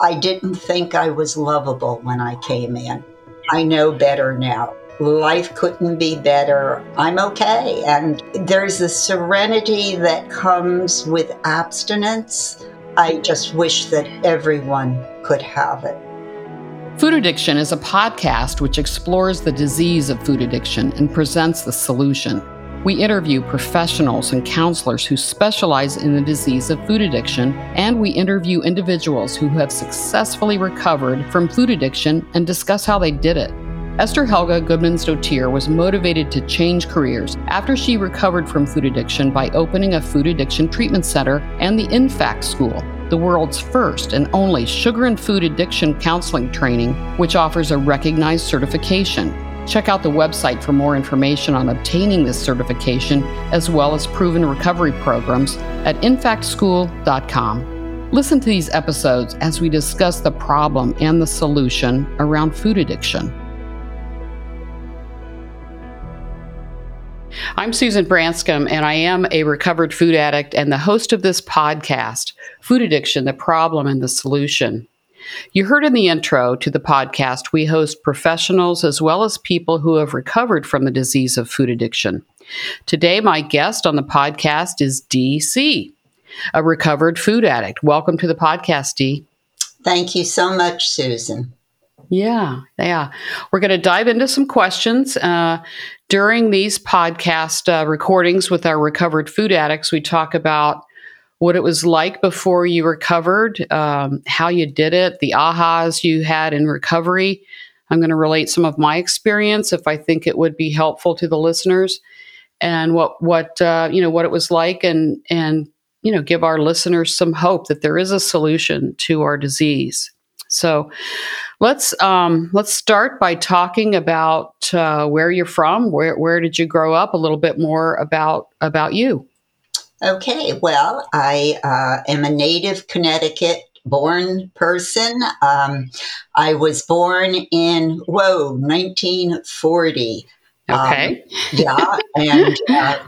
I didn't think I was lovable when I came in. I know better now. Life couldn't be better. I'm okay. And there's a serenity that comes with abstinence. I just wish that everyone could have it. Food Addiction is a podcast which explores the disease of food addiction and presents the solution. We interview professionals and counselors who specialize in the disease of food addiction, and we interview individuals who have successfully recovered from food addiction and discuss how they did it. Esther Helga Guðmundsdóttir was motivated to change careers after she recovered from food addiction by opening a food addiction treatment center and the INFACT School, the world's first and only sugar and food addiction counseling training, which offers a recognized certification. Check out the website for more information on obtaining this certification, as well as proven recovery programs at infactschool.com. Listen to these episodes as we discuss the problem and the solution around food addiction. I'm Susan Branscombe, and I am a recovered food addict and the host of this podcast, Food Addiction The Problem and the Solution. You heard in the intro to the podcast, we host professionals as well as people who have recovered from the disease of food addiction. Today, my guest on the podcast is Dee C., a recovered food addict. Welcome to the podcast, Dee. Thank you so much, Susan. Yeah, yeah. We're going to dive into some questions. Uh, during these podcast uh, recordings with our recovered food addicts, we talk about what it was like before you recovered, um, how you did it, the ahas you had in recovery. I'm going to relate some of my experience if I think it would be helpful to the listeners, and what what uh, you know what it was like, and and you know give our listeners some hope that there is a solution to our disease. So. Let's um, let's start by talking about uh, where you're from. Where where did you grow up? A little bit more about about you. Okay, well, I uh, am a native Connecticut born person. Um, I was born in, whoa, 1940. Okay. Um, yeah, and uh,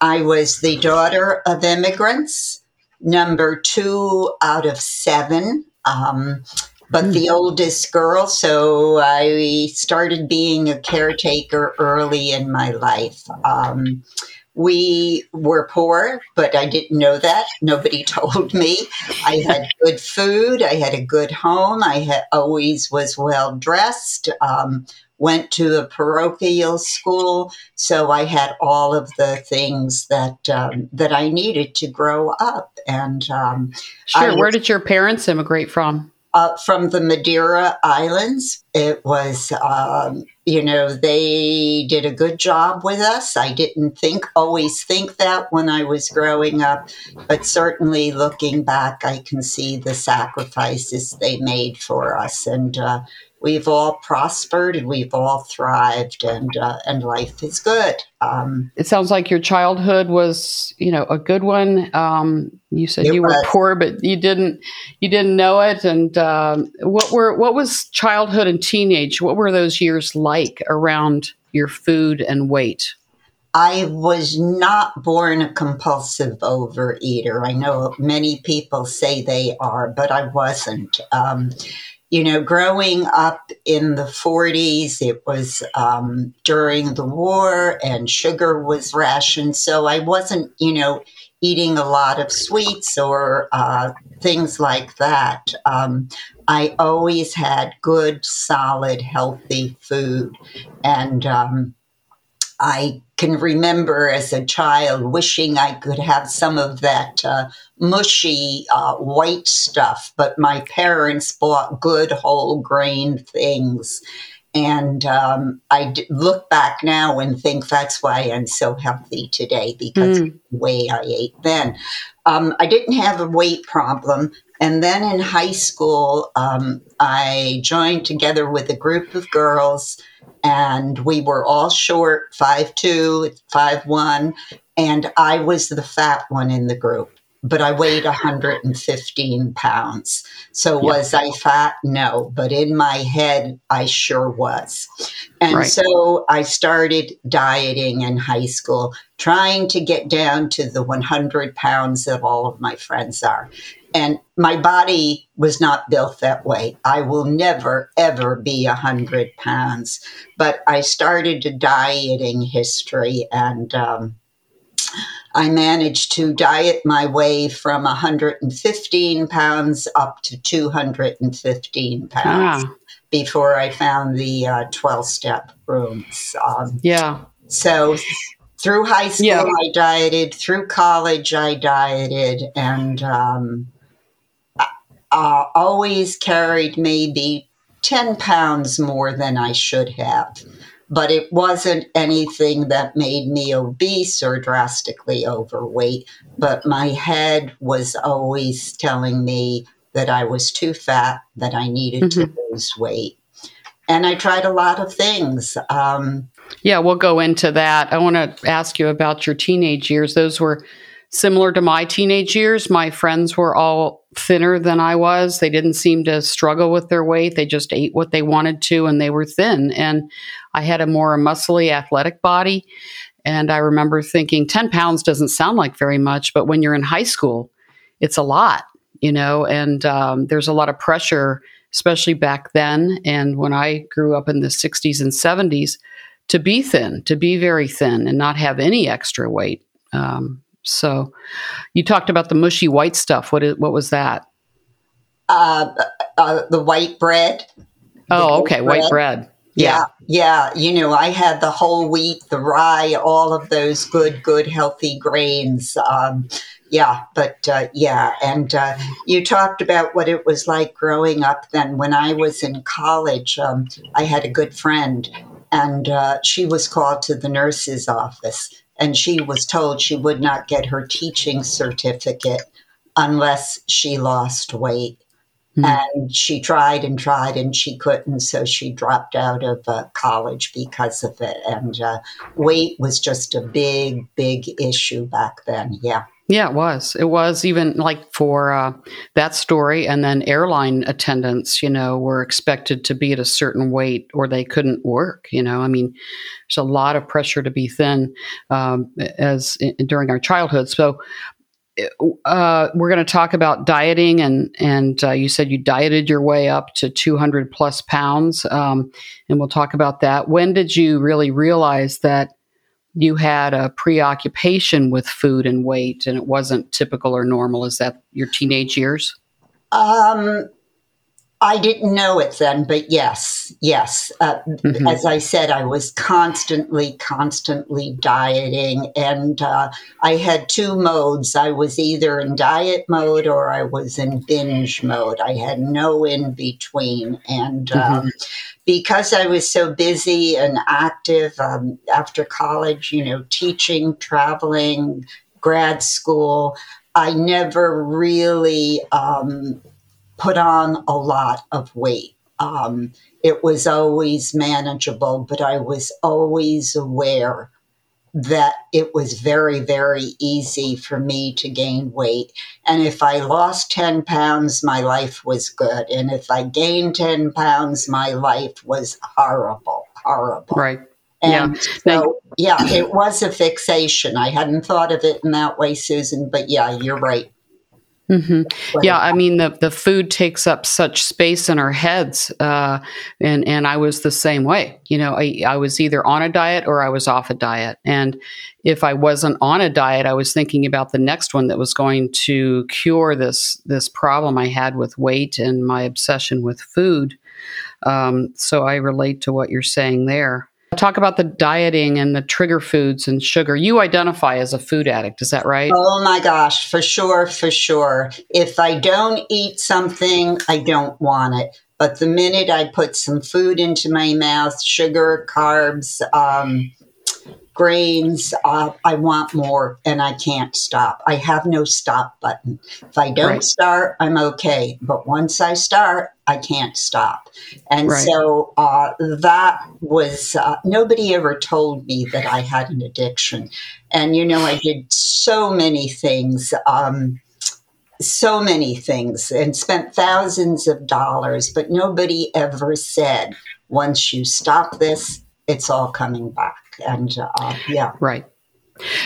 I was the daughter of immigrants, number two out of seven. Um, but the hmm. oldest girl, so I started being a caretaker early in my life. Um, we were poor, but I didn't know that. Nobody told me. I had good food. I had a good home. I had always was well dressed. Um, went to a parochial school, so I had all of the things that um, that I needed to grow up. And um, sure, was, where did your parents immigrate from? Uh, from the Madeira Islands. It was, um, you know, they did a good job with us. I didn't think, always think that when I was growing up, but certainly looking back, I can see the sacrifices they made for us. And, uh, we've all prospered and we've all thrived and uh, and life is good um, it sounds like your childhood was you know a good one um, you said you was. were poor but you didn't you didn't know it and um, what were what was childhood and teenage what were those years like around your food and weight I was not born a compulsive overeater. I know many people say they are, but I wasn't. Um, you know, growing up in the 40s, it was um, during the war and sugar was rationed. So I wasn't, you know, eating a lot of sweets or uh, things like that. Um, I always had good, solid, healthy food. And um, I can remember as a child wishing I could have some of that uh, mushy uh, white stuff, but my parents bought good whole grain things. And um, I d- look back now and think that's why I'm so healthy today because mm. the way I ate then. Um, I didn't have a weight problem. And then in high school, um, I joined together with a group of girls and we were all short, five two, five one, and I was the fat one in the group. But I weighed 115 pounds. So yeah. was I fat? No, but in my head, I sure was. And right. so I started dieting in high school, trying to get down to the 100 pounds that all of my friends are. And my body was not built that way. I will never, ever be 100 pounds. But I started a dieting history and, um, I managed to diet my way from 115 pounds up to 215 pounds ah. before I found the 12 uh, step rooms. Um, yeah. So through high school, yeah. I dieted, through college, I dieted, and um, uh, always carried maybe 10 pounds more than I should have but it wasn't anything that made me obese or drastically overweight. But my head was always telling me that I was too fat, that I needed mm-hmm. to lose weight. And I tried a lot of things. Um, yeah, we'll go into that. I want to ask you about your teenage years. Those were similar to my teenage years. My friends were all thinner than I was. They didn't seem to struggle with their weight. They just ate what they wanted to and they were thin. And I had a more muscly, athletic body. And I remember thinking 10 pounds doesn't sound like very much, but when you're in high school, it's a lot, you know, and um, there's a lot of pressure, especially back then. And when I grew up in the 60s and 70s, to be thin, to be very thin and not have any extra weight. Um, so you talked about the mushy white stuff. What, is, what was that? Uh, uh, the white bread. Oh, okay, bread. white bread. Yeah. yeah. You know, I had the whole wheat, the rye, all of those good, good, healthy grains. Um, yeah, but uh, yeah. And uh, you talked about what it was like growing up then. When I was in college, um, I had a good friend, and uh, she was called to the nurse's office, and she was told she would not get her teaching certificate unless she lost weight. Mm-hmm. And she tried and tried and she couldn't, so she dropped out of uh, college because of it. And uh, weight was just a big, big issue back then. Yeah. Yeah, it was. It was even like for uh, that story, and then airline attendants, you know, were expected to be at a certain weight or they couldn't work. You know, I mean, there's a lot of pressure to be thin um, as in, during our childhood. So, uh, we're going to talk about dieting, and and uh, you said you dieted your way up to 200 plus pounds, um, and we'll talk about that. When did you really realize that you had a preoccupation with food and weight, and it wasn't typical or normal? Is that your teenage years? Um, I didn't know it then, but yes, yes. Uh, mm-hmm. As I said, I was constantly, constantly dieting, and uh, I had two modes. I was either in diet mode or I was in binge mode. I had no in between. And mm-hmm. um, because I was so busy and active um, after college, you know, teaching, traveling, grad school, I never really. Um, put on a lot of weight. Um, it was always manageable, but I was always aware that it was very, very easy for me to gain weight. And if I lost 10 pounds, my life was good. And if I gained 10 pounds, my life was horrible, horrible. Right. And yeah. so, yeah, it was a fixation. I hadn't thought of it in that way, Susan, but yeah, you're right. Mm-hmm. Yeah, I mean the the food takes up such space in our heads, uh, and and I was the same way. You know, I I was either on a diet or I was off a diet, and if I wasn't on a diet, I was thinking about the next one that was going to cure this this problem I had with weight and my obsession with food. Um, so I relate to what you're saying there. Talk about the dieting and the trigger foods and sugar. You identify as a food addict, is that right? Oh my gosh, for sure, for sure. If I don't eat something, I don't want it. But the minute I put some food into my mouth, sugar, carbs, um, grains, uh, I want more and I can't stop. I have no stop button. If I don't right. start, I'm okay. But once I start, I can't stop. And right. so uh, that was, uh, nobody ever told me that I had an addiction. And, you know, I did so many things. Um, so many things and spent thousands of dollars, but nobody ever said, once you stop this, it's all coming back. And uh, yeah. Right.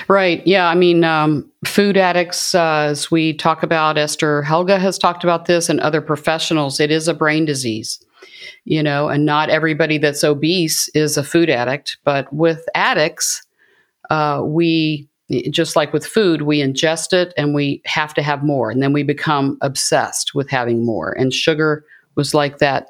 Right. Yeah. I mean, um, food addicts, uh, as we talk about, Esther Helga has talked about this and other professionals, it is a brain disease, you know, and not everybody that's obese is a food addict. But with addicts, uh, we just like with food, we ingest it and we have to have more. And then we become obsessed with having more. And sugar was like that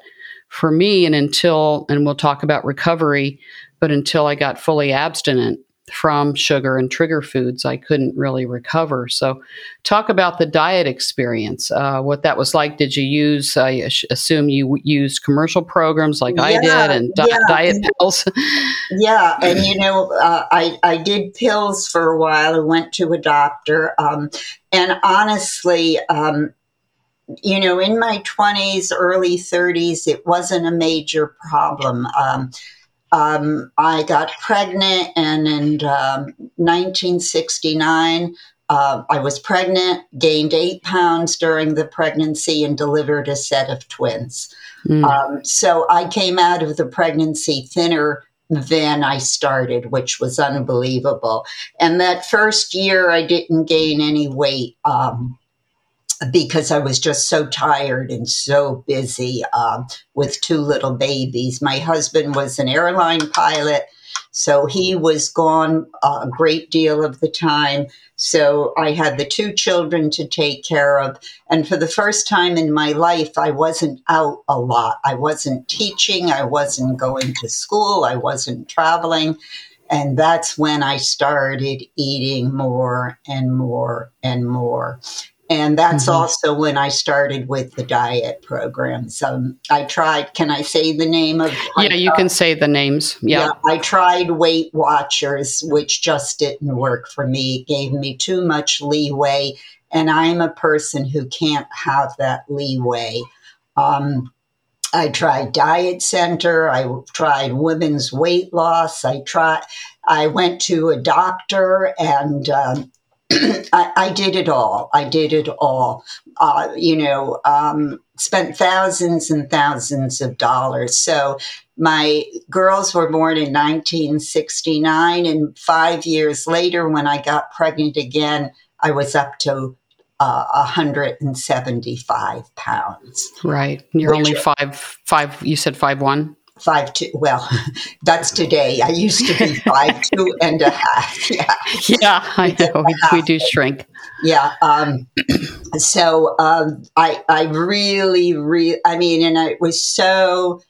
for me. And until, and we'll talk about recovery, but until I got fully abstinent from sugar and trigger foods, I couldn't really recover. So, talk about the diet experience, uh, what that was like. Did you use, I assume you used commercial programs like yeah, I did and di- yeah. diet pills? yeah. And, you know, uh, I, I did pills for a while. I went to a doctor. Um, and honestly, um, you know, in my 20s, early 30s, it wasn't a major problem. Um, um, I got pregnant, and in um, 1969, uh, I was pregnant, gained eight pounds during the pregnancy, and delivered a set of twins. Mm. Um, so I came out of the pregnancy thinner than I started, which was unbelievable. And that first year, I didn't gain any weight. Um, because I was just so tired and so busy um, with two little babies. My husband was an airline pilot, so he was gone a great deal of the time. So I had the two children to take care of. And for the first time in my life, I wasn't out a lot. I wasn't teaching, I wasn't going to school, I wasn't traveling. And that's when I started eating more and more and more. And that's mm-hmm. also when I started with the diet programs. Um, I tried, can I say the name of? Yeah, you uh, can say the names. Yeah. yeah. I tried Weight Watchers, which just didn't work for me. It gave me too much leeway. And I'm a person who can't have that leeway. Um, I tried Diet Center. I tried women's weight loss. I tried. I went to a doctor and um, I, I, did it all. I did it all. Uh, you know, um, spent thousands and thousands of dollars. So my girls were born in 1969, and five years later, when I got pregnant again, I was up to uh, 175 pounds. Right. You're only five, five, you said five one? Five two. Well, that's today. I used to be five two and a half. Yeah, yeah, I know. We, we do shrink. Yeah. Um, so um, I I really really I mean, and I was so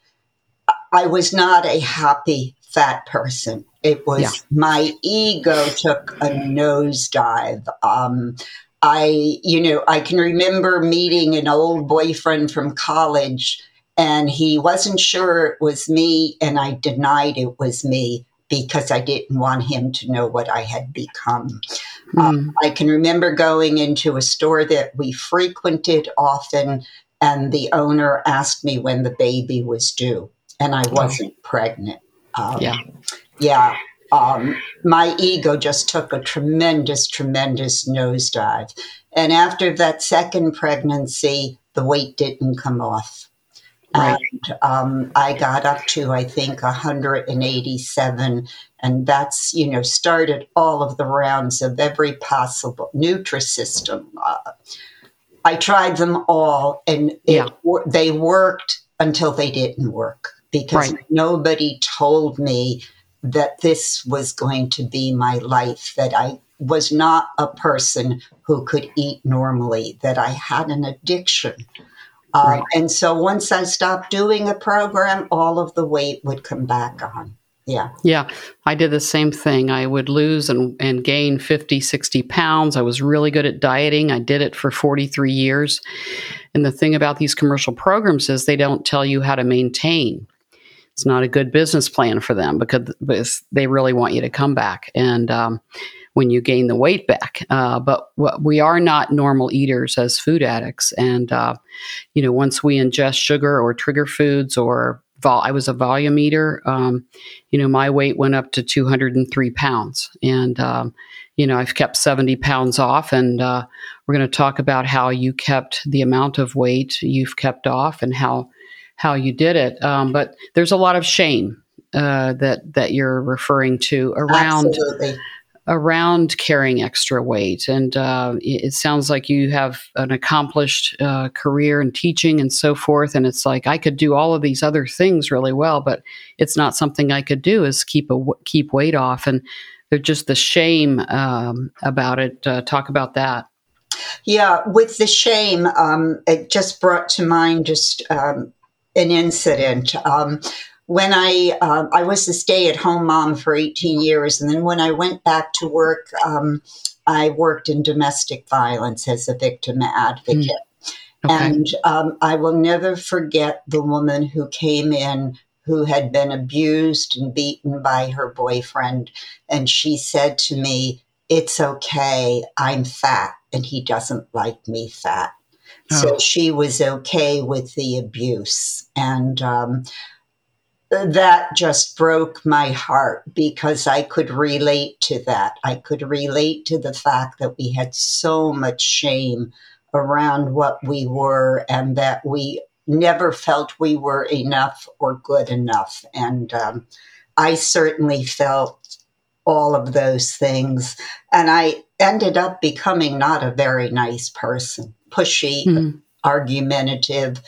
I was not a happy fat person. It was yeah. my ego took a nosedive. Um, I, you know, I can remember meeting an old boyfriend from college and he wasn't sure it was me, and I denied it was me because I didn't want him to know what I had become. Mm. Um, I can remember going into a store that we frequented often, and the owner asked me when the baby was due, and I wasn't oh. pregnant. Um, yeah. Yeah. Um, my ego just took a tremendous, tremendous nosedive. And after that second pregnancy, the weight didn't come off. Right. And um, I got up to, I think, 187. And that's, you know, started all of the rounds of every possible Nutrisystem. Uh, I tried them all, and it, yeah. they worked until they didn't work because right. nobody told me that this was going to be my life, that I was not a person who could eat normally, that I had an addiction. Um, right. And so once I stopped doing a program, all of the weight would come back on. Yeah. Yeah. I did the same thing. I would lose and, and gain 50, 60 pounds. I was really good at dieting. I did it for 43 years. And the thing about these commercial programs is they don't tell you how to maintain. It's not a good business plan for them because they really want you to come back. And, um, when you gain the weight back. Uh, but we are not normal eaters as food addicts. And, uh, you know, once we ingest sugar or trigger foods or I was a volume eater, um, you know, my weight went up to 203 pounds. And, um, you know, I've kept 70 pounds off and uh, we're going to talk about how you kept the amount of weight you've kept off and how how you did it. Um, but there's a lot of shame uh, that that you're referring to around Absolutely. Around carrying extra weight, and uh, it, sounds like you have an accomplished uh, career in teaching and so forth. And it's like I could do all of these other things really well, but it's not something I could do. Is keep a keep weight off, and just the shame um, about it. Uh, talk about that. Yeah, with the shame, um, it just brought to mind just um, an incident. When I uh, I was a stay at home mom for 18 years, and then when I went back to work, um, I worked in domestic violence as a victim advocate. Mm. Okay. And um, I will never forget the woman who came in who had been abused and beaten by her boyfriend. And she said to me, It's okay, I'm fat, and he doesn't like me fat. Oh. So she was okay with the abuse. And um, that just broke my heart because I could relate to that. I could relate to the fact that we had so much shame around what we were and that we never felt we were enough or good enough. And um, I certainly felt all of those things. And I ended up becoming not a very nice person, pushy, mm-hmm. argumentative,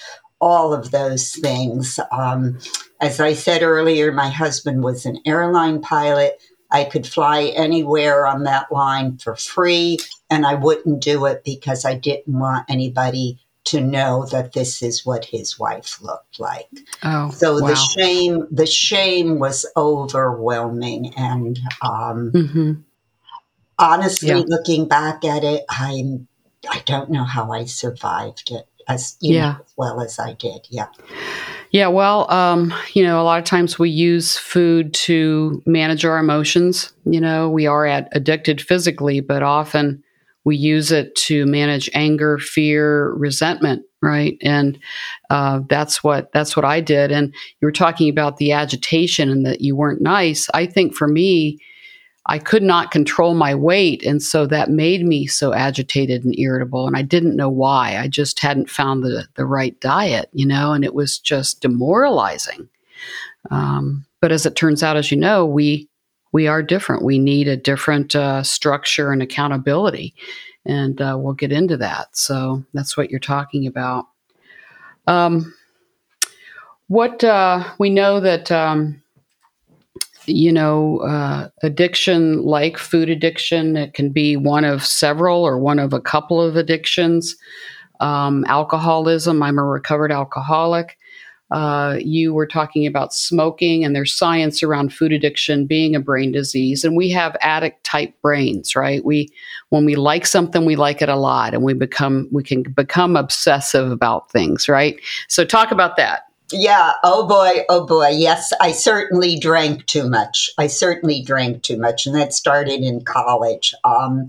all of those things. Um, as I said earlier, my husband was an airline pilot. I could fly anywhere on that line for free, and I wouldn't do it because I didn't want anybody to know that this is what his wife looked like. Oh, so wow. the shame, the shame was overwhelming, and um, mm-hmm. honestly, yeah. looking back at it, I'm I don't know how I survived it as yeah. Know, as well as I did. Yeah. Yeah, well, um, you know, a lot of times we use food to manage our emotions. You know, we are at, addicted physically, but often we use it to manage anger, fear, resentment, right? And uh, that's what that's what I did. And you were talking about the agitation and that you weren't nice. I think for me, I could not control my weight. And so that made me so agitated and irritable. And I didn't know why. I just hadn't found the, the right diet, you know, and it was just demoralizing. Um, but as it turns out, as you know, we we are different. We need a different uh, structure and accountability, and uh, we'll get into that. So that's what you're talking about. Um, what uh, we know that um, you know, uh, addiction like food addiction, it can be one of several or one of a couple of addictions. Um, alcoholism, I'm a recovered alcoholic. Uh, you were talking about smoking, and there's science around food addiction being a brain disease. And we have addict type brains, right? We, when we like something, we like it a lot, and we become we can become obsessive about things, right? So talk about that. Yeah. Oh boy. Oh boy. Yes, I certainly drank too much. I certainly drank too much, and that started in college. Um,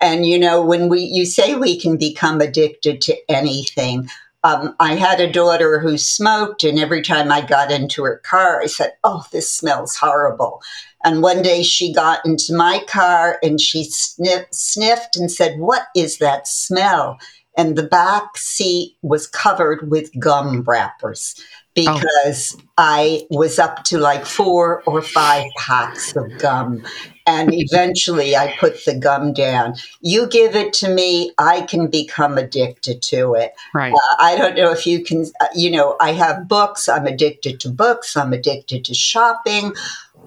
and you know, when we you say we can become addicted to anything. Um, I had a daughter who smoked, and every time I got into her car, I said, "Oh, this smells horrible." And one day she got into my car and she sniff, sniffed and said, "What is that smell?" And the back seat was covered with gum wrappers because oh. I was up to like four or five packs of gum. And eventually I put the gum down. You give it to me, I can become addicted to it. Right. Uh, I don't know if you can, uh, you know, I have books. I'm addicted to books. I'm addicted to shopping.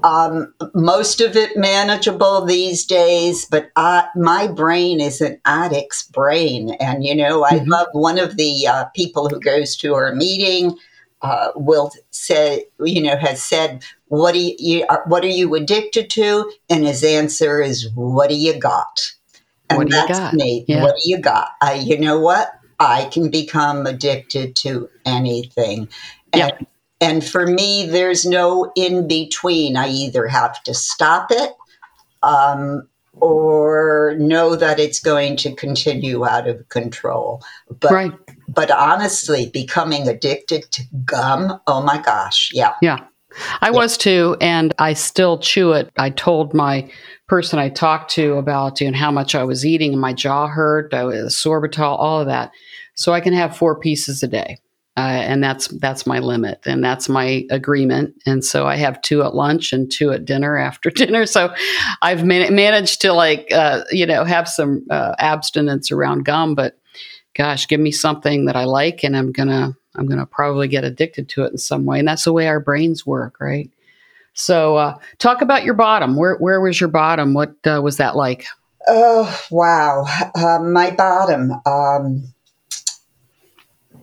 Um, most of it manageable these days, but I, my brain is an addict's brain. And, you know, I mm-hmm. love one of the uh, people who goes to our meeting uh, will say, you know, has said, what do you, what are you addicted to? And his answer is, what do you got? And what that's got? me. Yeah. What do you got? I, you know what? I can become addicted to anything. And yeah and for me, there's no in between. I either have to stop it um, or know that it's going to continue out of control. But, right. but honestly, becoming addicted to gum, oh my gosh, yeah. Yeah. I was too, and I still chew it. I told my person I talked to about you know, how much I was eating, and my jaw hurt, I was sorbitol, all of that. So I can have four pieces a day. Uh, and that's that's my limit and that's my agreement. And so i have two at lunch and two at dinner after dinner. So i've man- managed to like uh, you know have some uh, abstinence around gum but gosh give me something that i like and i'm gonna i'm gonna probably get addicted to it in some way. And that's the way our brains work right? So uh, talk about your bottom. Where where was your bottom? What uh, was that like? Oh wow. Uh, my bottom um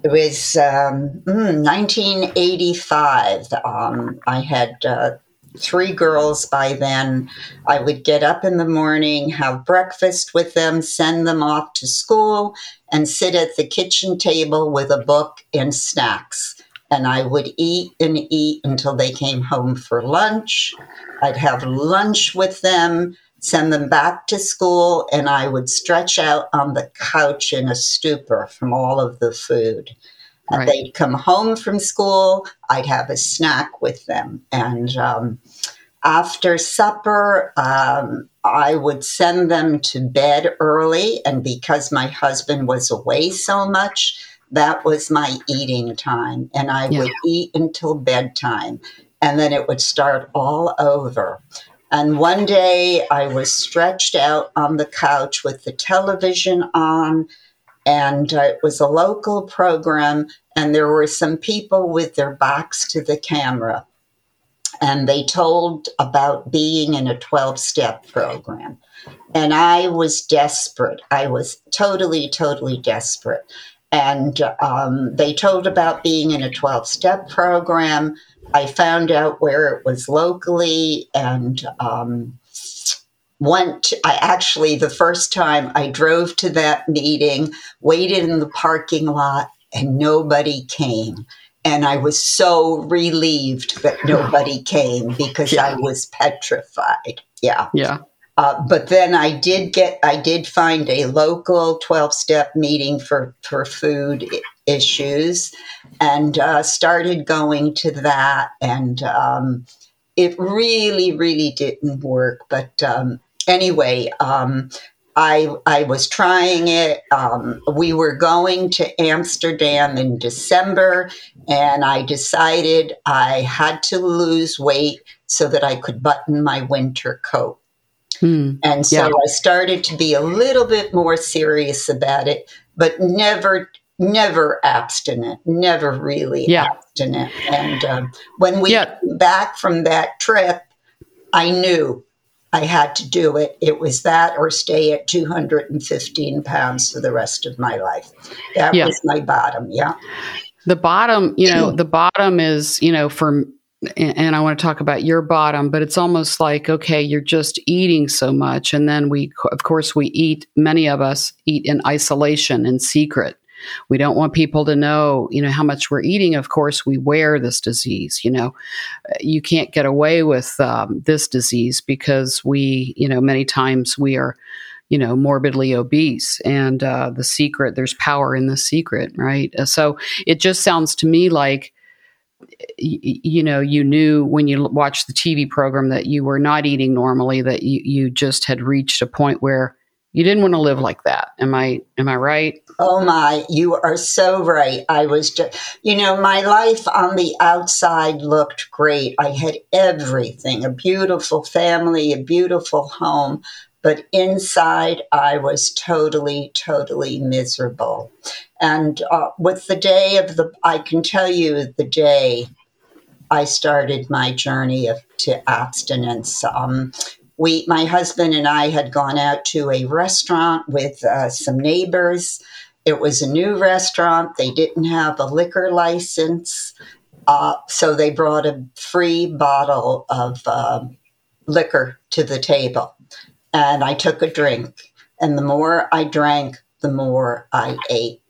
it was um, 1985. Hmm, um, I had uh, three girls by then. I would get up in the morning, have breakfast with them, send them off to school, and sit at the kitchen table with a book and snacks. And I would eat and eat until they came home for lunch. I'd have lunch with them send them back to school, and I would stretch out on the couch in a stupor from all of the food. Right. They'd come home from school, I'd have a snack with them. And um, after supper, um, I would send them to bed early. And because my husband was away so much, that was my eating time. And I yeah. would eat until bedtime. And then it would start all over. And one day I was stretched out on the couch with the television on, and uh, it was a local program, and there were some people with their backs to the camera. And they told about being in a 12 step program. And I was desperate. I was totally, totally desperate. And um, they told about being in a 12 step program. I found out where it was locally and um, went. I actually, the first time I drove to that meeting, waited in the parking lot, and nobody came. And I was so relieved that nobody came because yeah. I was petrified. Yeah. Yeah. Uh, but then I did get, I did find a local 12 step meeting for, for food issues and uh, started going to that. And um, it really, really didn't work. But um, anyway, um, I, I was trying it. Um, we were going to Amsterdam in December, and I decided I had to lose weight so that I could button my winter coat. Hmm. And so yeah. I started to be a little bit more serious about it, but never, never abstinent, never really yeah. abstinent. And um, when we yeah. back from that trip, I knew I had to do it. It was that or stay at 215 pounds for the rest of my life. That yeah. was my bottom. Yeah. The bottom, you know, the bottom is, you know, for and I want to talk about your bottom, but it's almost like, okay, you're just eating so much. And then we, of course, we eat, many of us eat in isolation, in secret. We don't want people to know, you know, how much we're eating. Of course, we wear this disease. You know, you can't get away with um, this disease because we, you know, many times we are, you know, morbidly obese. And uh, the secret, there's power in the secret, right? So it just sounds to me like you know you knew when you watched the tv program that you were not eating normally that you, you just had reached a point where you didn't want to live like that am i am i right oh my you are so right i was just you know my life on the outside looked great i had everything a beautiful family a beautiful home but inside I was totally, totally miserable. And uh, with the day of the, I can tell you the day I started my journey of, to abstinence. Um, we, my husband and I had gone out to a restaurant with uh, some neighbors. It was a new restaurant. They didn't have a liquor license. Uh, so they brought a free bottle of uh, liquor to the table and I took a drink. And the more I drank, the more I ate.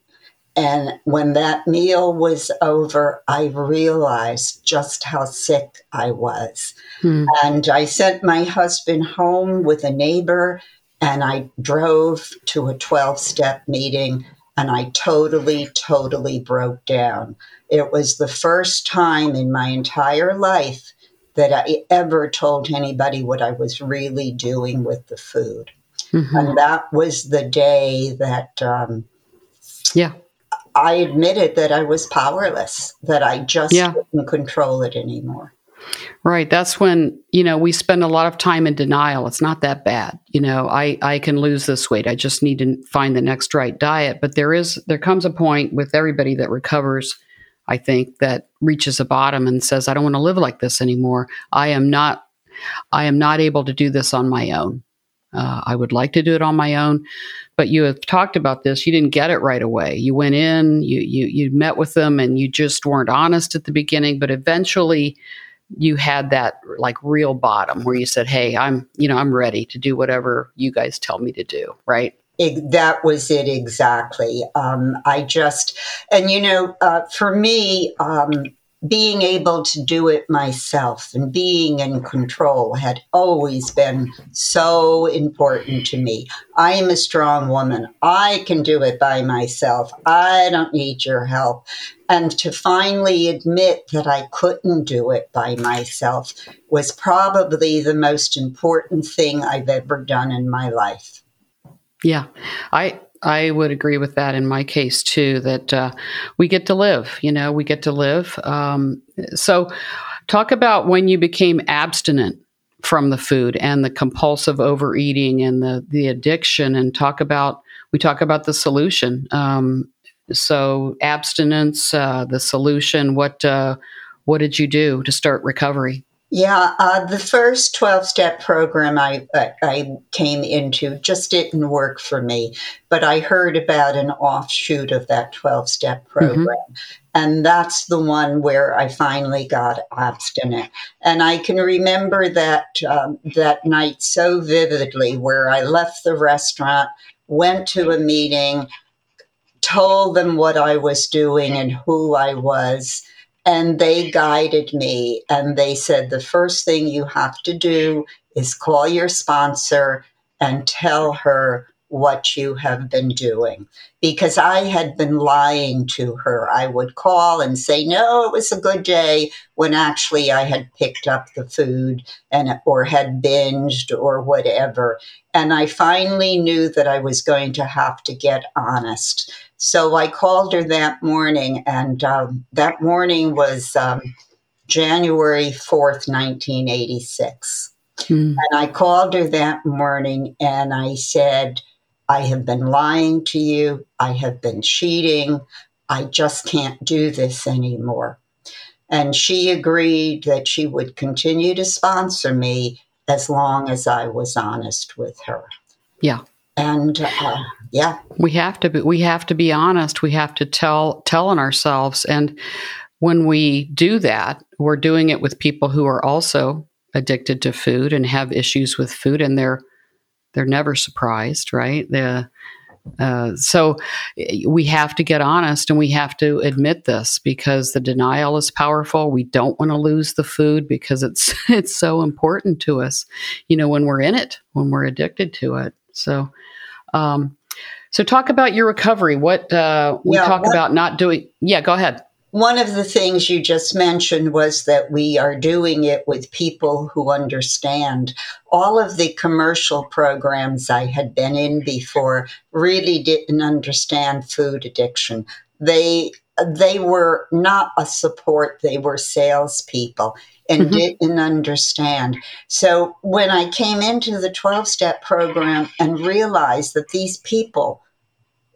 And when that meal was over, I realized just how sick I was. Hmm. And I sent my husband home with a neighbor, and I drove to a 12 step meeting. and I totally, totally broke down. It was the first time in my entire life that I ever told anybody what I was really doing with the food. Mm-hmm. And that was the day that, um, yeah, I admitted that I was powerless, that I just yeah. couldn't control it anymore. Right. That's when, you know, we spend a lot of time in denial. It's not that bad. You know, I, I can lose this weight. I just need to find the next right diet. But there is, there comes a point with everybody that recovers, I think, that reaches a bottom and says, I don't want to live like this anymore. I am not, I am not able to do this on my own. Uh, I would like to do it on my own, but you have talked about this. You didn't get it right away. You went in, you you you met with them, and you just weren't honest at the beginning. But eventually, you had that like real bottom where you said, "Hey, I'm you know I'm ready to do whatever you guys tell me to do." Right? It, that was it exactly. Um, I just and you know, uh, for me, um, being able to do it myself and being in control had always been so important to me. I am a strong woman. I can do it by myself. I don't need your help. And to finally admit that I couldn't do it by myself was probably the most important thing I've ever done in my life. Yeah. I I would agree with that in my case too. That uh, we get to live. You know, we get to live. Um, so, talk about when you became abstinent from the food and the compulsive overeating and the the addiction, and talk about we talk about the solution. Um, so, abstinence, uh, the solution. What uh, what did you do to start recovery? Yeah, uh, the first 12 step program I, I came into just didn't work for me, but I heard about an offshoot of that 12 step mm-hmm. program. Mm-hmm. And that's the one where I finally got abstinent. And I can remember that, um, that night so vividly where I left the restaurant, went to a meeting, told them what I was doing and who I was and they guided me and they said the first thing you have to do is call your sponsor and tell her what you have been doing because I had been lying to her. I would call and say, No, it was a good day when actually I had picked up the food and or had binged or whatever. And I finally knew that I was going to have to get honest. So I called her that morning, and um, that morning was um, January 4th, 1986. Mm. And I called her that morning and I said, I have been lying to you. I have been cheating. I just can't do this anymore. And she agreed that she would continue to sponsor me as long as I was honest with her. Yeah and uh, yeah we have to be we have to be honest we have to tell tell on ourselves and when we do that we're doing it with people who are also addicted to food and have issues with food and they're they're never surprised right the uh, so we have to get honest and we have to admit this because the denial is powerful. We don't want to lose the food because it's it's so important to us. You know, when we're in it, when we're addicted to it. So um, so talk about your recovery. What uh, we yeah, talk what, about not doing. Yeah, go ahead. One of the things you just mentioned was that we are doing it with people who understand. All of the commercial programs I had been in before really didn't understand food addiction. They they were not a support; they were salespeople and mm-hmm. didn't understand. So when I came into the 12 step program and realized that these people,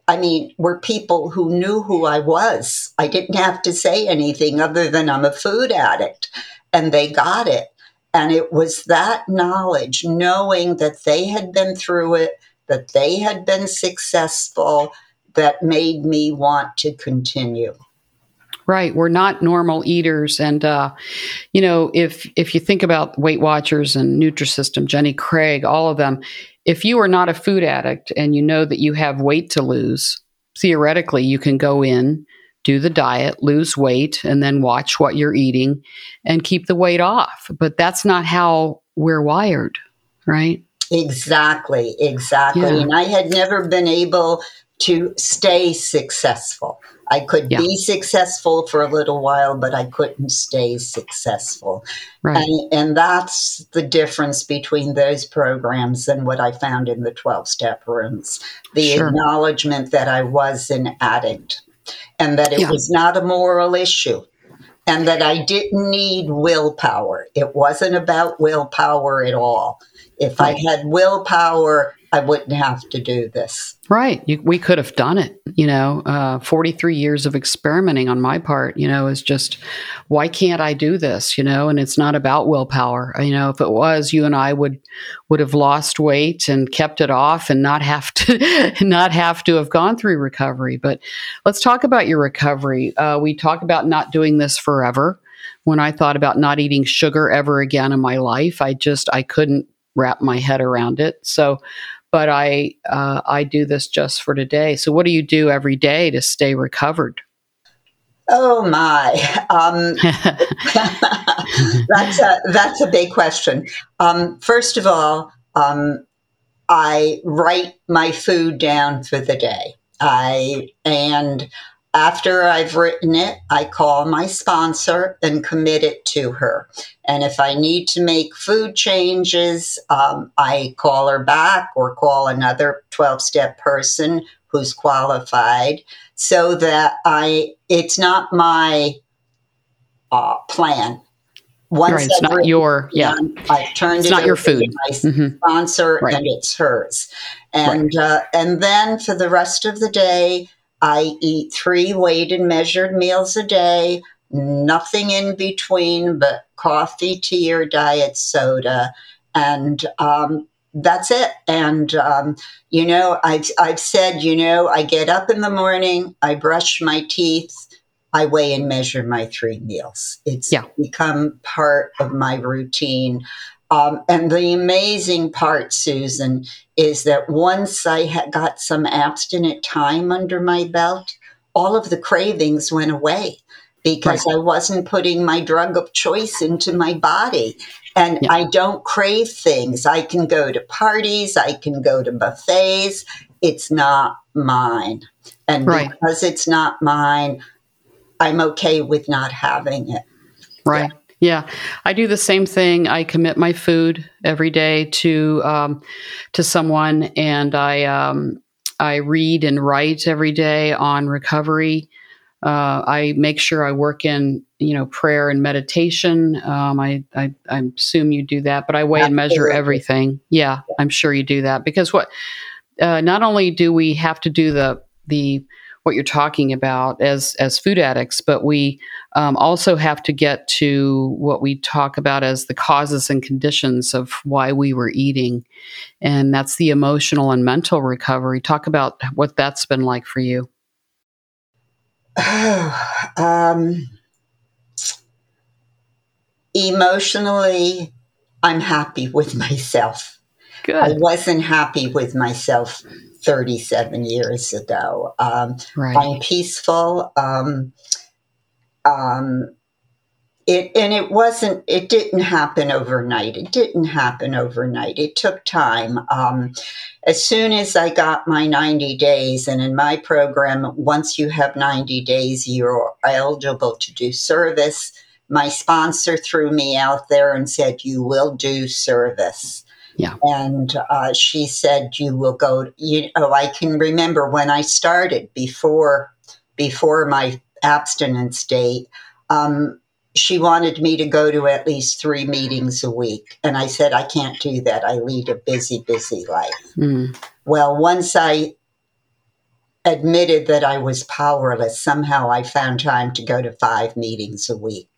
I mean, were people who knew who I was, I didn't have to say anything other than I'm a food addict, and they got it. And it was that knowledge, knowing that they had been through it, that they had been successful, that made me want to continue. Right, we're not normal eaters, and uh, you know, if if you think about Weight Watchers and Nutrisystem, Jenny Craig, all of them, if you are not a food addict and you know that you have weight to lose, theoretically, you can go in, do the diet, lose weight, and then watch what you're eating and keep the weight off. But that's not how we're wired, right? Exactly, exactly. Yeah. And I had never been able to stay successful. I could yeah. be successful for a little while, but I couldn't stay successful. Right. And, and that's the difference between those programs and what I found in the 12 step rooms the sure. acknowledgement that I was an addict and that it yeah. was not a moral issue and that I didn't need willpower. It wasn't about willpower at all. If right. I had willpower, I wouldn't have to do this. Right. You, we could have done it. You know, uh, 43 years of experimenting on my part, you know, is just, why can't I do this? You know, and it's not about willpower. You know, if it was, you and I would would have lost weight and kept it off and not have to not have to have gone through recovery. But let's talk about your recovery. Uh, we talk about not doing this forever. When I thought about not eating sugar ever again in my life, I just I couldn't wrap my head around it. So but I uh, I do this just for today. So, what do you do every day to stay recovered? Oh my, um, that's a that's a big question. Um, first of all, um, I write my food down for the day. I and after I've written it, I call my sponsor and commit it to her. And if I need to make food changes, um, I call her back or call another 12 step person who's qualified so that I, it's not my uh, plan. Once right, it's not your, yeah. I've turned it's it not your food. my mm-hmm. sponsor right. and it's hers. And, right. uh, and then for the rest of the day, I eat three weighed and measured meals a day, nothing in between but coffee, tea, or diet soda. And um, that's it. And, um, you know, I've, I've said, you know, I get up in the morning, I brush my teeth, I weigh and measure my three meals. It's yeah. become part of my routine. Um, and the amazing part, Susan, is that once I had got some abstinent time under my belt, all of the cravings went away because right. I wasn't putting my drug of choice into my body. And yeah. I don't crave things. I can go to parties, I can go to buffets. It's not mine. And right. because it's not mine, I'm okay with not having it. Right. Yeah. Yeah, I do the same thing. I commit my food every day to um, to someone, and I um, I read and write every day on recovery. Uh, I make sure I work in you know prayer and meditation. Um, I, I, I assume you do that, but I weigh and measure everything. Yeah, I'm sure you do that because what uh, not only do we have to do the the what you're talking about as as food addicts, but we um, also have to get to what we talk about as the causes and conditions of why we were eating, and that's the emotional and mental recovery. Talk about what that's been like for you. um, emotionally, I'm happy with myself. Good. I wasn't happy with myself 37 years ago. Um, right. I'm peaceful. Um, um, it and it wasn't. It didn't happen overnight. It didn't happen overnight. It took time. Um, as soon as I got my 90 days, and in my program, once you have 90 days, you're eligible to do service. My sponsor threw me out there and said, "You will do service." Yeah. And uh, she said, "You will go." You oh, I can remember when I started before before my abstinence date. Um, she wanted me to go to at least three meetings a week, and I said, "I can't do that. I lead a busy, busy life." Mm. Well, once I admitted that I was powerless, somehow I found time to go to five meetings a week.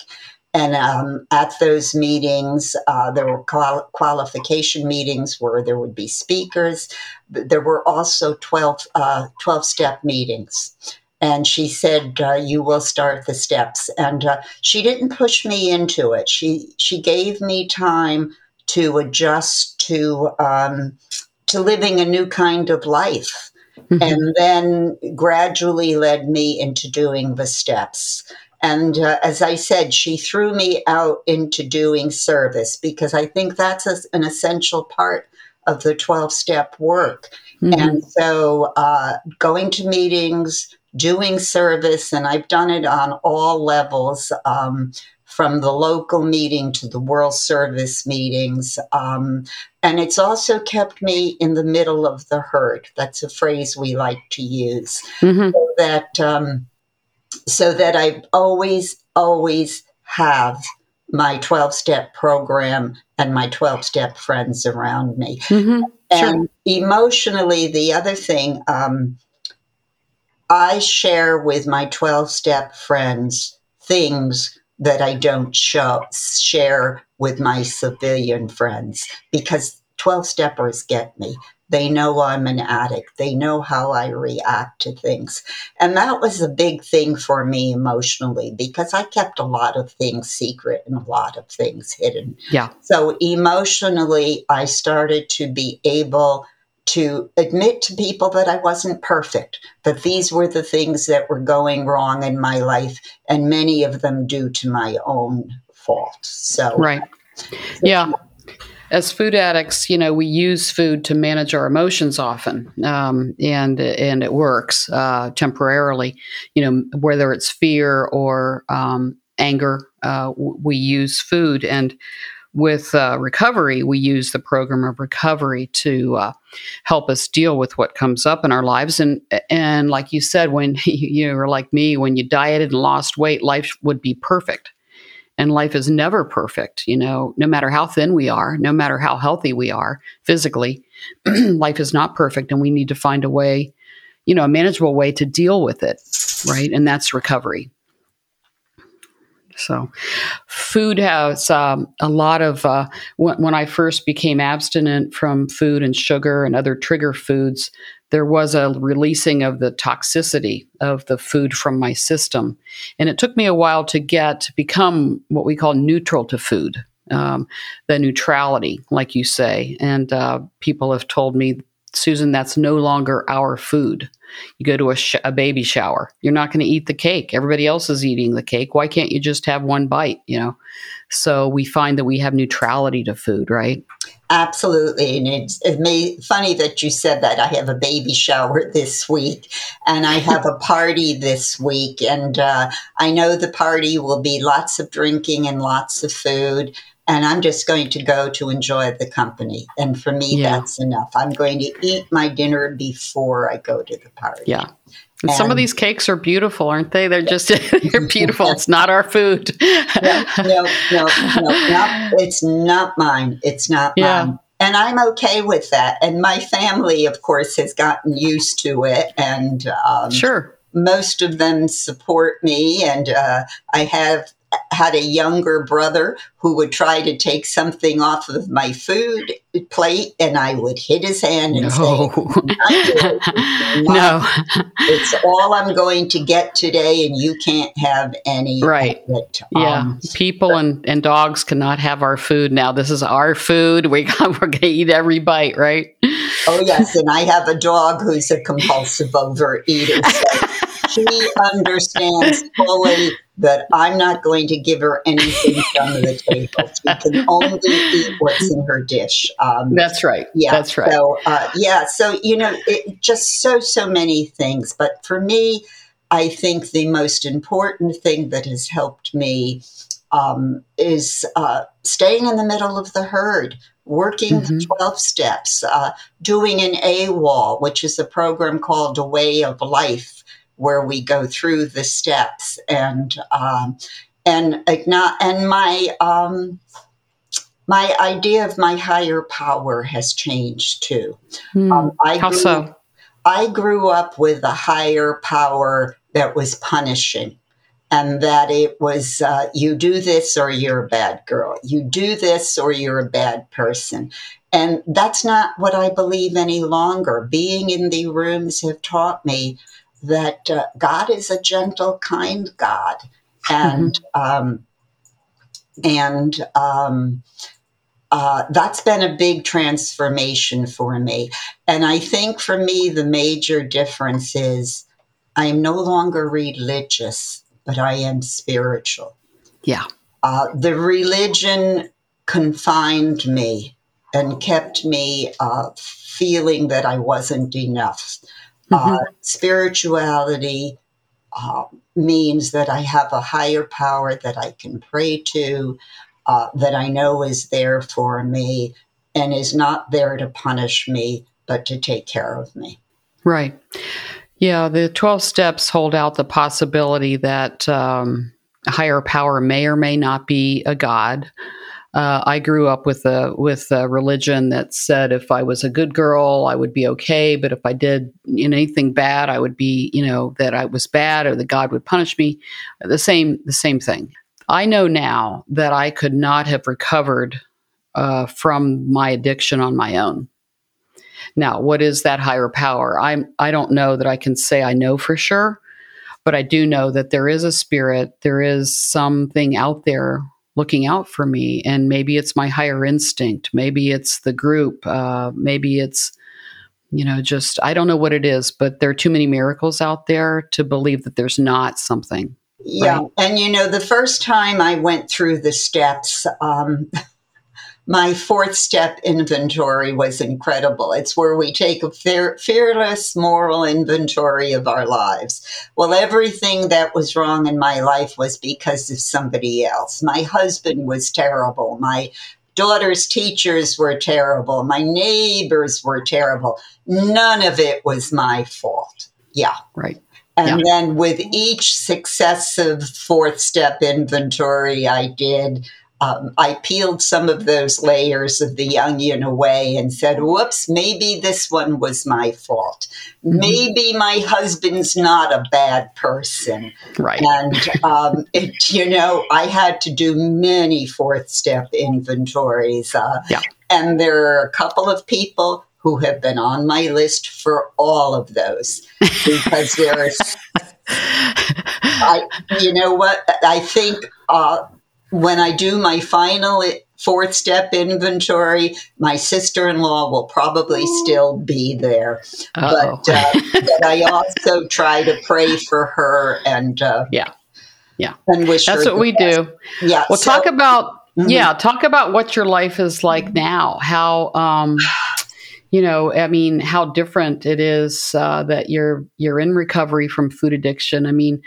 And um, at those meetings, uh, there were qual- qualification meetings where there would be speakers. There were also 12, uh, 12 step meetings. And she said, uh, "You will start the steps." And uh, she didn't push me into it. She she gave me time to adjust to um, to living a new kind of life, mm-hmm. and then gradually led me into doing the steps. And uh, as I said, she threw me out into doing service because I think that's a, an essential part of the 12 step work. Mm-hmm. And so uh, going to meetings, doing service, and I've done it on all levels. Um, from the local meeting to the World Service meetings. Um, and it's also kept me in the middle of the herd. That's a phrase we like to use. Mm-hmm. So that um, so that I always, always have my 12 step program and my 12 step friends around me. Mm-hmm. And emotionally, the other thing, um, I share with my 12 step friends things that I don't show, share with my civilian friends because 12 steppers get me. They know I'm an addict. They know how I react to things. And that was a big thing for me emotionally because I kept a lot of things secret and a lot of things hidden. Yeah. So emotionally, I started to be able to admit to people that I wasn't perfect, that these were the things that were going wrong in my life, and many of them due to my own fault. So, right. Yeah as food addicts, you know, we use food to manage our emotions often, um, and and it works uh, temporarily. You know, whether it's fear or um, anger, uh, we use food, and with uh, recovery, we use the program of recovery to uh, help us deal with what comes up in our lives. And and like you said, when you were like me, when you dieted and lost weight, life would be perfect and life is never perfect you know no matter how thin we are no matter how healthy we are physically life is not perfect and we need to find a way you know a manageable way to deal with it right? And that's recovery. So food has um, a lot of uh, when, when i first became abstinent from food and sugar and other trigger foods there was a releasing of the toxicity of the food from my system. And it took me a while to get to become what we call neutral to food, um, the neutrality, like you say. And uh, people have told me, Susan, that's no longer our food. You go to a, sh- a baby shower, you're not going to eat the cake. Everybody else is eating the cake. Why can't you just have one bite? You know, so we find that we have neutrality to food, right? Absolutely. And it's, it's may, funny that you said that. I have a baby shower this week and I have a party this week. And uh, I know the party will be lots of drinking and lots of food. And I'm just going to go to enjoy the company. And for me, yeah. that's enough. I'm going to eat my dinner before I go to the party. Yeah. And some of these cakes are beautiful, aren't they? They're just they're beautiful. It's not our food. no, no, no, no, it's not mine. It's not yeah. mine. And I'm okay with that. And my family, of course, has gotten used to it. And um, sure, most of them support me. And uh, I have had a younger brother who would try to take something off of my food plate and I would hit his hand and no. say, No, it's all I'm going to get today and you can't have any. Right. Yeah. Um, People and, and dogs cannot have our food now. This is our food. We, we're going to eat every bite, right? Oh, yes. And I have a dog who's a compulsive overeater. So she understands fully that I'm not going to give her anything from the table. She can only eat what's in her dish. Um, That's right. Yeah. That's right. So, uh, yeah. So, you know, it, just so, so many things. But for me, I think the most important thing that has helped me um, is uh, staying in the middle of the herd, working mm-hmm. the 12 steps, uh, doing an AWOL, which is a program called A Way of Life where we go through the steps and um, and and my um, my idea of my higher power has changed too. Mm, um, I how grew, so? I grew up with a higher power that was punishing. And that it was, uh, you do this or you're a bad girl. You do this or you're a bad person. And that's not what I believe any longer. Being in the rooms have taught me that uh, God is a gentle, kind God, and mm-hmm. um, and um, uh, that's been a big transformation for me. And I think for me, the major difference is I am no longer religious, but I am spiritual. Yeah. Uh, the religion confined me and kept me uh, feeling that I wasn't enough. Mm-hmm. Uh, spirituality uh, means that I have a higher power that I can pray to, uh, that I know is there for me and is not there to punish me, but to take care of me. Right. Yeah, the 12 steps hold out the possibility that um, a higher power may or may not be a God. Uh, I grew up with a with a religion that said if I was a good girl, I would be okay, but if I did you know, anything bad, I would be you know that I was bad or that God would punish me. The same the same thing. I know now that I could not have recovered uh, from my addiction on my own. Now, what is that higher power? I'm I don't know that I can say I know for sure, but I do know that there is a spirit, there is something out there looking out for me. And maybe it's my higher instinct. Maybe it's the group. Uh, maybe it's, you know, just, I don't know what it is, but there are too many miracles out there to believe that there's not something. Yeah. Right? And, you know, the first time I went through the steps, um, my fourth step inventory was incredible. It's where we take a fear, fearless moral inventory of our lives. Well, everything that was wrong in my life was because of somebody else. My husband was terrible. My daughter's teachers were terrible. My neighbors were terrible. None of it was my fault. Yeah. Right. And yeah. then with each successive fourth step inventory I did, um, I peeled some of those layers of the onion away and said, whoops, maybe this one was my fault. Mm-hmm. Maybe my husband's not a bad person. Right. And, um, it, you know, I had to do many fourth step inventories. Uh, yeah. And there are a couple of people who have been on my list for all of those because there's, I, you know what, I think, uh, when I do my final fourth step inventory, my sister in law will probably still be there. But, uh, but, I also try to pray for her and uh, yeah, yeah, and wish that's what we best. do. Yeah. Well, so, talk about mm-hmm. yeah, talk about what your life is like now. How um, you know, I mean, how different it is uh, that you're you're in recovery from food addiction. I mean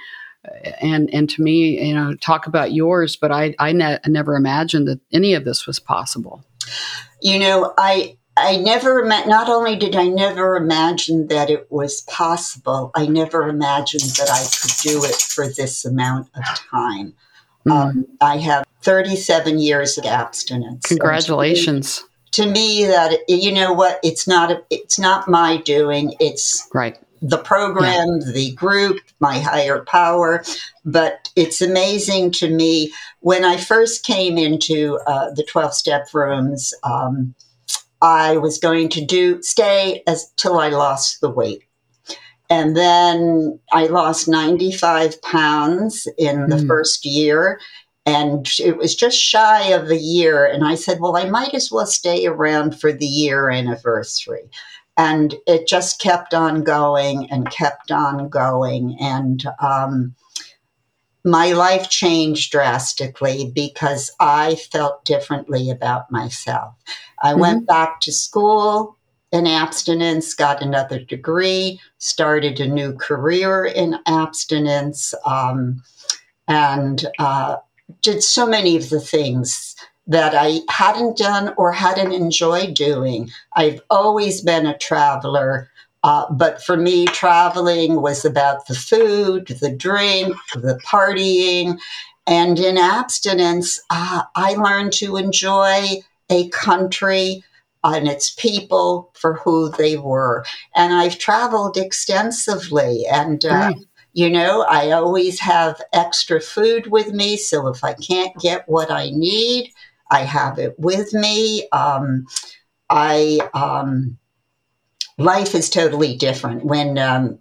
and and to me, you know, talk about yours, but I I ne- never imagined that any of this was possible. You know, I I never not only did I never imagine that it was possible, I never imagined that I could do it for this amount of time. Mm. Um, I have 37 years of abstinence. Congratulations. To me, that you know what, it's not a, it's not my doing. It's right the program, yeah. the group, my higher power. But it's amazing to me when I first came into uh, the 12 step rooms, um, I was going to do stay as till I lost the weight. And then I lost 95 pounds in the mm. first year. And it was just shy of a year. And I said, well, I might as well stay around for the year anniversary. And it just kept on going and kept on going. And um, my life changed drastically because I felt differently about myself. I mm-hmm. went back to school in abstinence, got another degree, started a new career in abstinence, um, and uh, did so many of the things that I hadn't done or hadn't enjoyed doing. I've always been a traveler. Uh, but for me, traveling was about the food, the drink, the partying. And in abstinence, uh, I learned to enjoy a country and its people for who they were. And I've traveled extensively. And, uh, you know, I always have extra food with me. So if I can't get what I need, I have it with me. Um, I um, life is totally different. When um,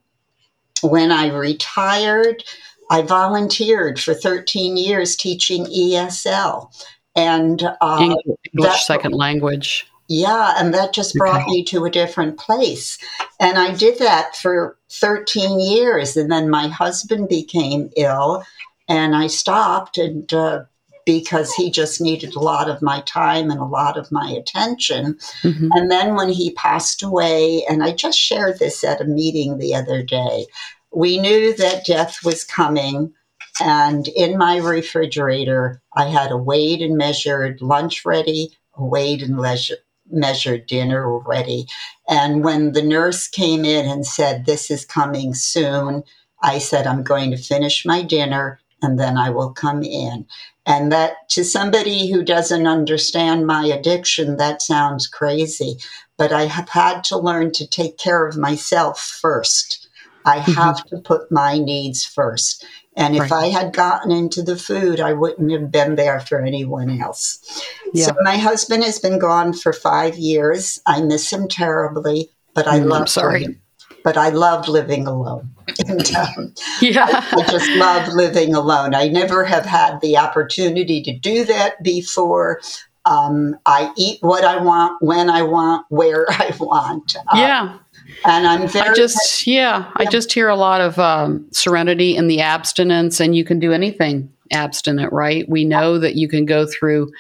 when I retired, I volunteered for 13 years teaching ESL and uh, English that, second language. Yeah, and that just brought okay. me to a different place. And I did that for 13 years. And then my husband became ill, and I stopped. And uh, because he just needed a lot of my time and a lot of my attention. Mm-hmm. And then when he passed away, and I just shared this at a meeting the other day, we knew that death was coming. And in my refrigerator, I had a weighed and measured lunch ready, a weighed and leisure, measured dinner ready. And when the nurse came in and said, This is coming soon, I said, I'm going to finish my dinner and then I will come in. And that to somebody who doesn't understand my addiction, that sounds crazy. But I have had to learn to take care of myself first. I mm-hmm. have to put my needs first. And if right. I had gotten into the food, I wouldn't have been there for anyone else. Yeah. So my husband has been gone for five years. I miss him terribly, but I mm, love sorry. him. But I love living alone. and, um, yeah. I, I just love living alone. I never have had the opportunity to do that before. Um, I eat what I want, when I want, where I want. Uh, yeah. And I'm very. I just, yeah, yeah, I just hear a lot of um, serenity in the abstinence, and you can do anything abstinent, right? We know that you can go through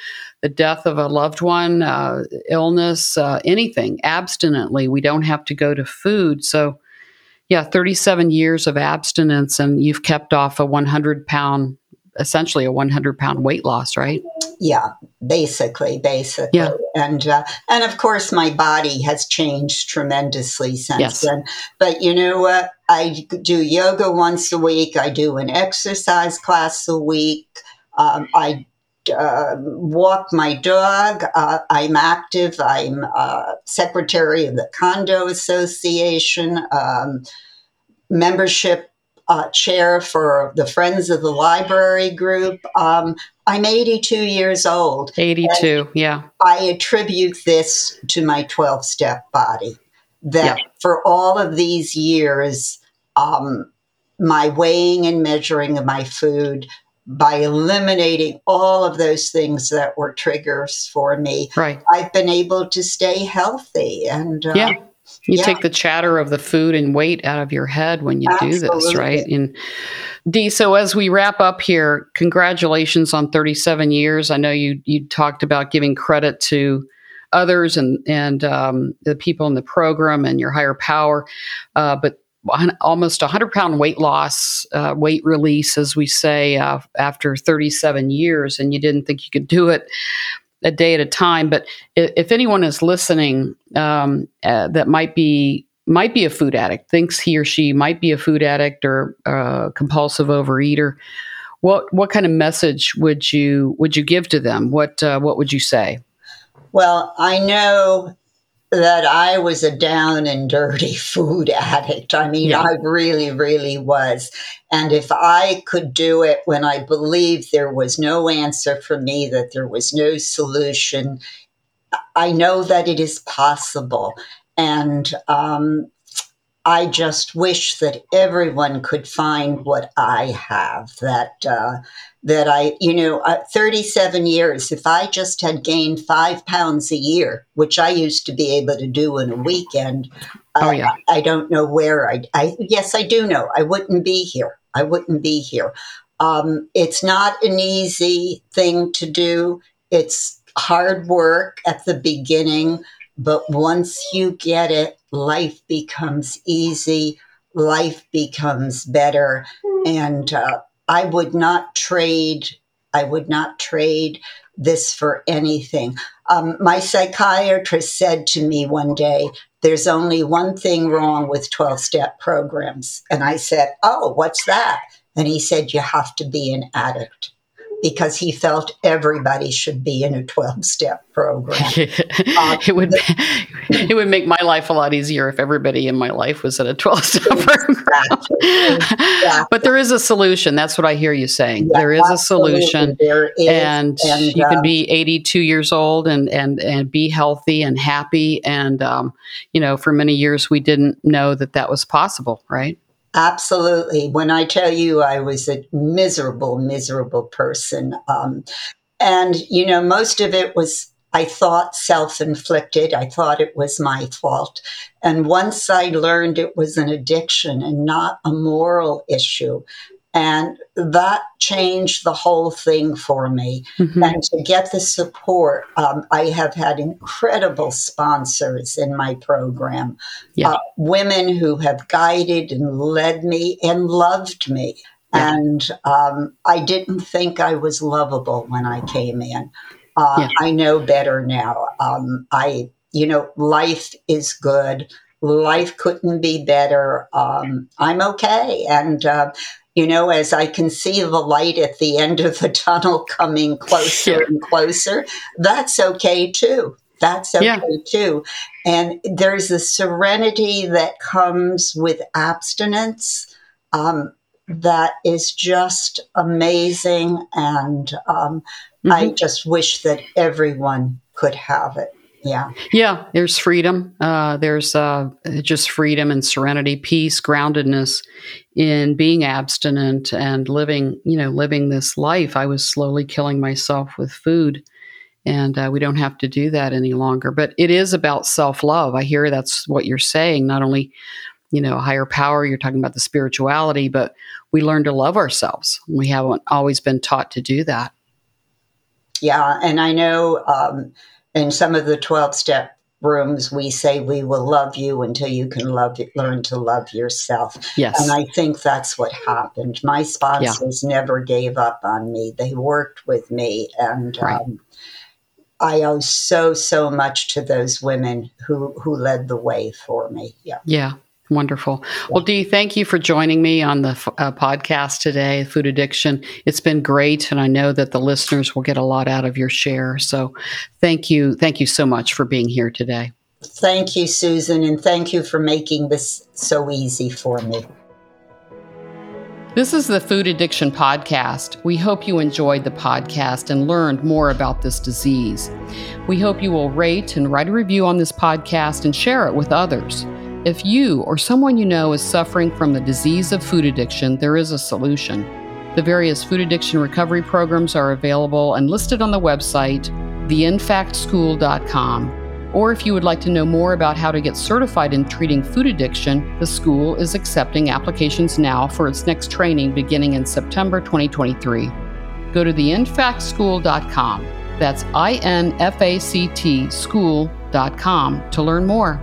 the death of a loved one, uh, illness, uh, anything abstinently. We don't have to go to food. So, yeah, 37 years of abstinence, and you've kept off a 100 pound essentially a 100 pound weight loss, right? Yeah, basically, basically. Yeah. And uh, and of course, my body has changed tremendously since yes. then. But you know what? I do yoga once a week. I do an exercise class a week. Um, I uh, walk my dog. Uh, I'm active. I'm uh, secretary of the Condo Association. Um, membership uh, chair for the Friends of the Library group. Um, I'm 82 years old. 82, yeah. I attribute this to my 12 step body. That yeah. for all of these years, um, my weighing and measuring of my food, by eliminating all of those things that were triggers for me, right. I've been able to stay healthy. And uh, yeah you yeah. take the chatter of the food and weight out of your head when you Absolutely. do this, right? And Dee, so as we wrap up here, congratulations on 37 years. I know you you talked about giving credit to others and and um, the people in the program and your higher power, uh, but almost 100 pound weight loss, uh, weight release, as we say, uh, after 37 years, and you didn't think you could do it a day at a time. But if anyone is listening um, uh, that might be might be a food addict, thinks he or she might be a food addict or a compulsive overeater, what what kind of message would you would you give to them? What uh, what would you say? Well, I know that I was a down and dirty food addict. I mean, yeah. I really, really was. And if I could do it when I believed there was no answer for me, that there was no solution, I know that it is possible. And um, I just wish that everyone could find what I have. That uh, that I, you know, uh, 37 years. If I just had gained five pounds a year, which I used to be able to do in a weekend, oh, yeah. I, I don't know where I, I. Yes, I do know. I wouldn't be here. I wouldn't be here. Um, it's not an easy thing to do. It's hard work at the beginning, but once you get it, life becomes easy, life becomes better. And uh, I would not trade, I would not trade this for anything. Um, my psychiatrist said to me one day, There's only one thing wrong with 12 step programs. And I said, Oh, what's that? And he said, You have to be an addict because he felt everybody should be in a 12 step program. uh, it would it would make my life a lot easier if everybody in my life was in a 12 step program. Exactly. but there is a solution. That's what I hear you saying. Yeah, there is a solution. Is, and, and you can be 82 years old and and and be healthy and happy and um, you know, for many years we didn't know that that was possible, right? Absolutely. When I tell you I was a miserable, miserable person. Um, and, you know, most of it was, I thought, self inflicted. I thought it was my fault. And once I learned it was an addiction and not a moral issue, And that changed the whole thing for me. Mm-hmm. And to get the support, um, I have had incredible sponsors in my program, yeah. uh, women who have guided and led me and loved me. Yeah. And um, I didn't think I was lovable when I came in. Uh, yeah. I know better now. Um, I, you know, life is good. Life couldn't be better. Um, I'm okay. And, uh, you know, as I can see the light at the end of the tunnel coming closer and closer, that's okay too. That's okay yeah. too. And there's a serenity that comes with abstinence. Um, that is just amazing. And um, mm-hmm. I just wish that everyone could have it. Yeah. Yeah. There's freedom. Uh, there's uh, just freedom and serenity, peace, groundedness in being abstinent and living, you know, living this life. I was slowly killing myself with food. And uh, we don't have to do that any longer. But it is about self love. I hear that's what you're saying. Not only you know, higher power, you're talking about the spirituality, but we learn to love ourselves. We haven't always been taught to do that. Yeah. And I know um, in some of the 12 step rooms, we say we will love you until you can love learn to love yourself. Yes. And I think that's what happened. My sponsors yeah. never gave up on me. They worked with me and right. um, I owe so so much to those women who who led the way for me. Yeah. Yeah. Wonderful. Well, Dee, thank you for joining me on the uh, podcast today, Food Addiction. It's been great, and I know that the listeners will get a lot out of your share. So, thank you, thank you so much for being here today. Thank you, Susan, and thank you for making this so easy for me. This is the Food Addiction Podcast. We hope you enjoyed the podcast and learned more about this disease. We hope you will rate and write a review on this podcast and share it with others. If you or someone you know is suffering from the disease of food addiction, there is a solution. The various food addiction recovery programs are available and listed on the website, theinfactschool.com. Or if you would like to know more about how to get certified in treating food addiction, the school is accepting applications now for its next training beginning in September 2023. Go to theinfactschool.com. That's I N F A C T school.com to learn more.